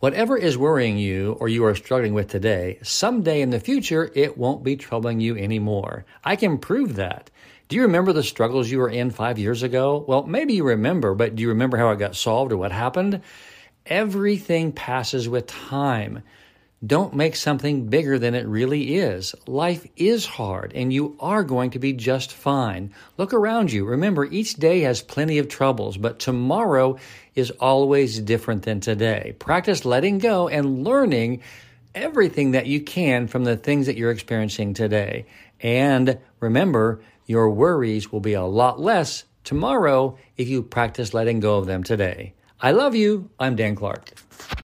Whatever is worrying you or you are struggling with today, someday in the future, it won't be troubling you anymore. I can prove that. Do you remember the struggles you were in five years ago? Well, maybe you remember, but do you remember how it got solved or what happened? Everything passes with time. Don't make something bigger than it really is. Life is hard and you are going to be just fine. Look around you. Remember, each day has plenty of troubles, but tomorrow is always different than today. Practice letting go and learning everything that you can from the things that you're experiencing today. And remember, your worries will be a lot less tomorrow if you practice letting go of them today. I love you. I'm Dan Clark.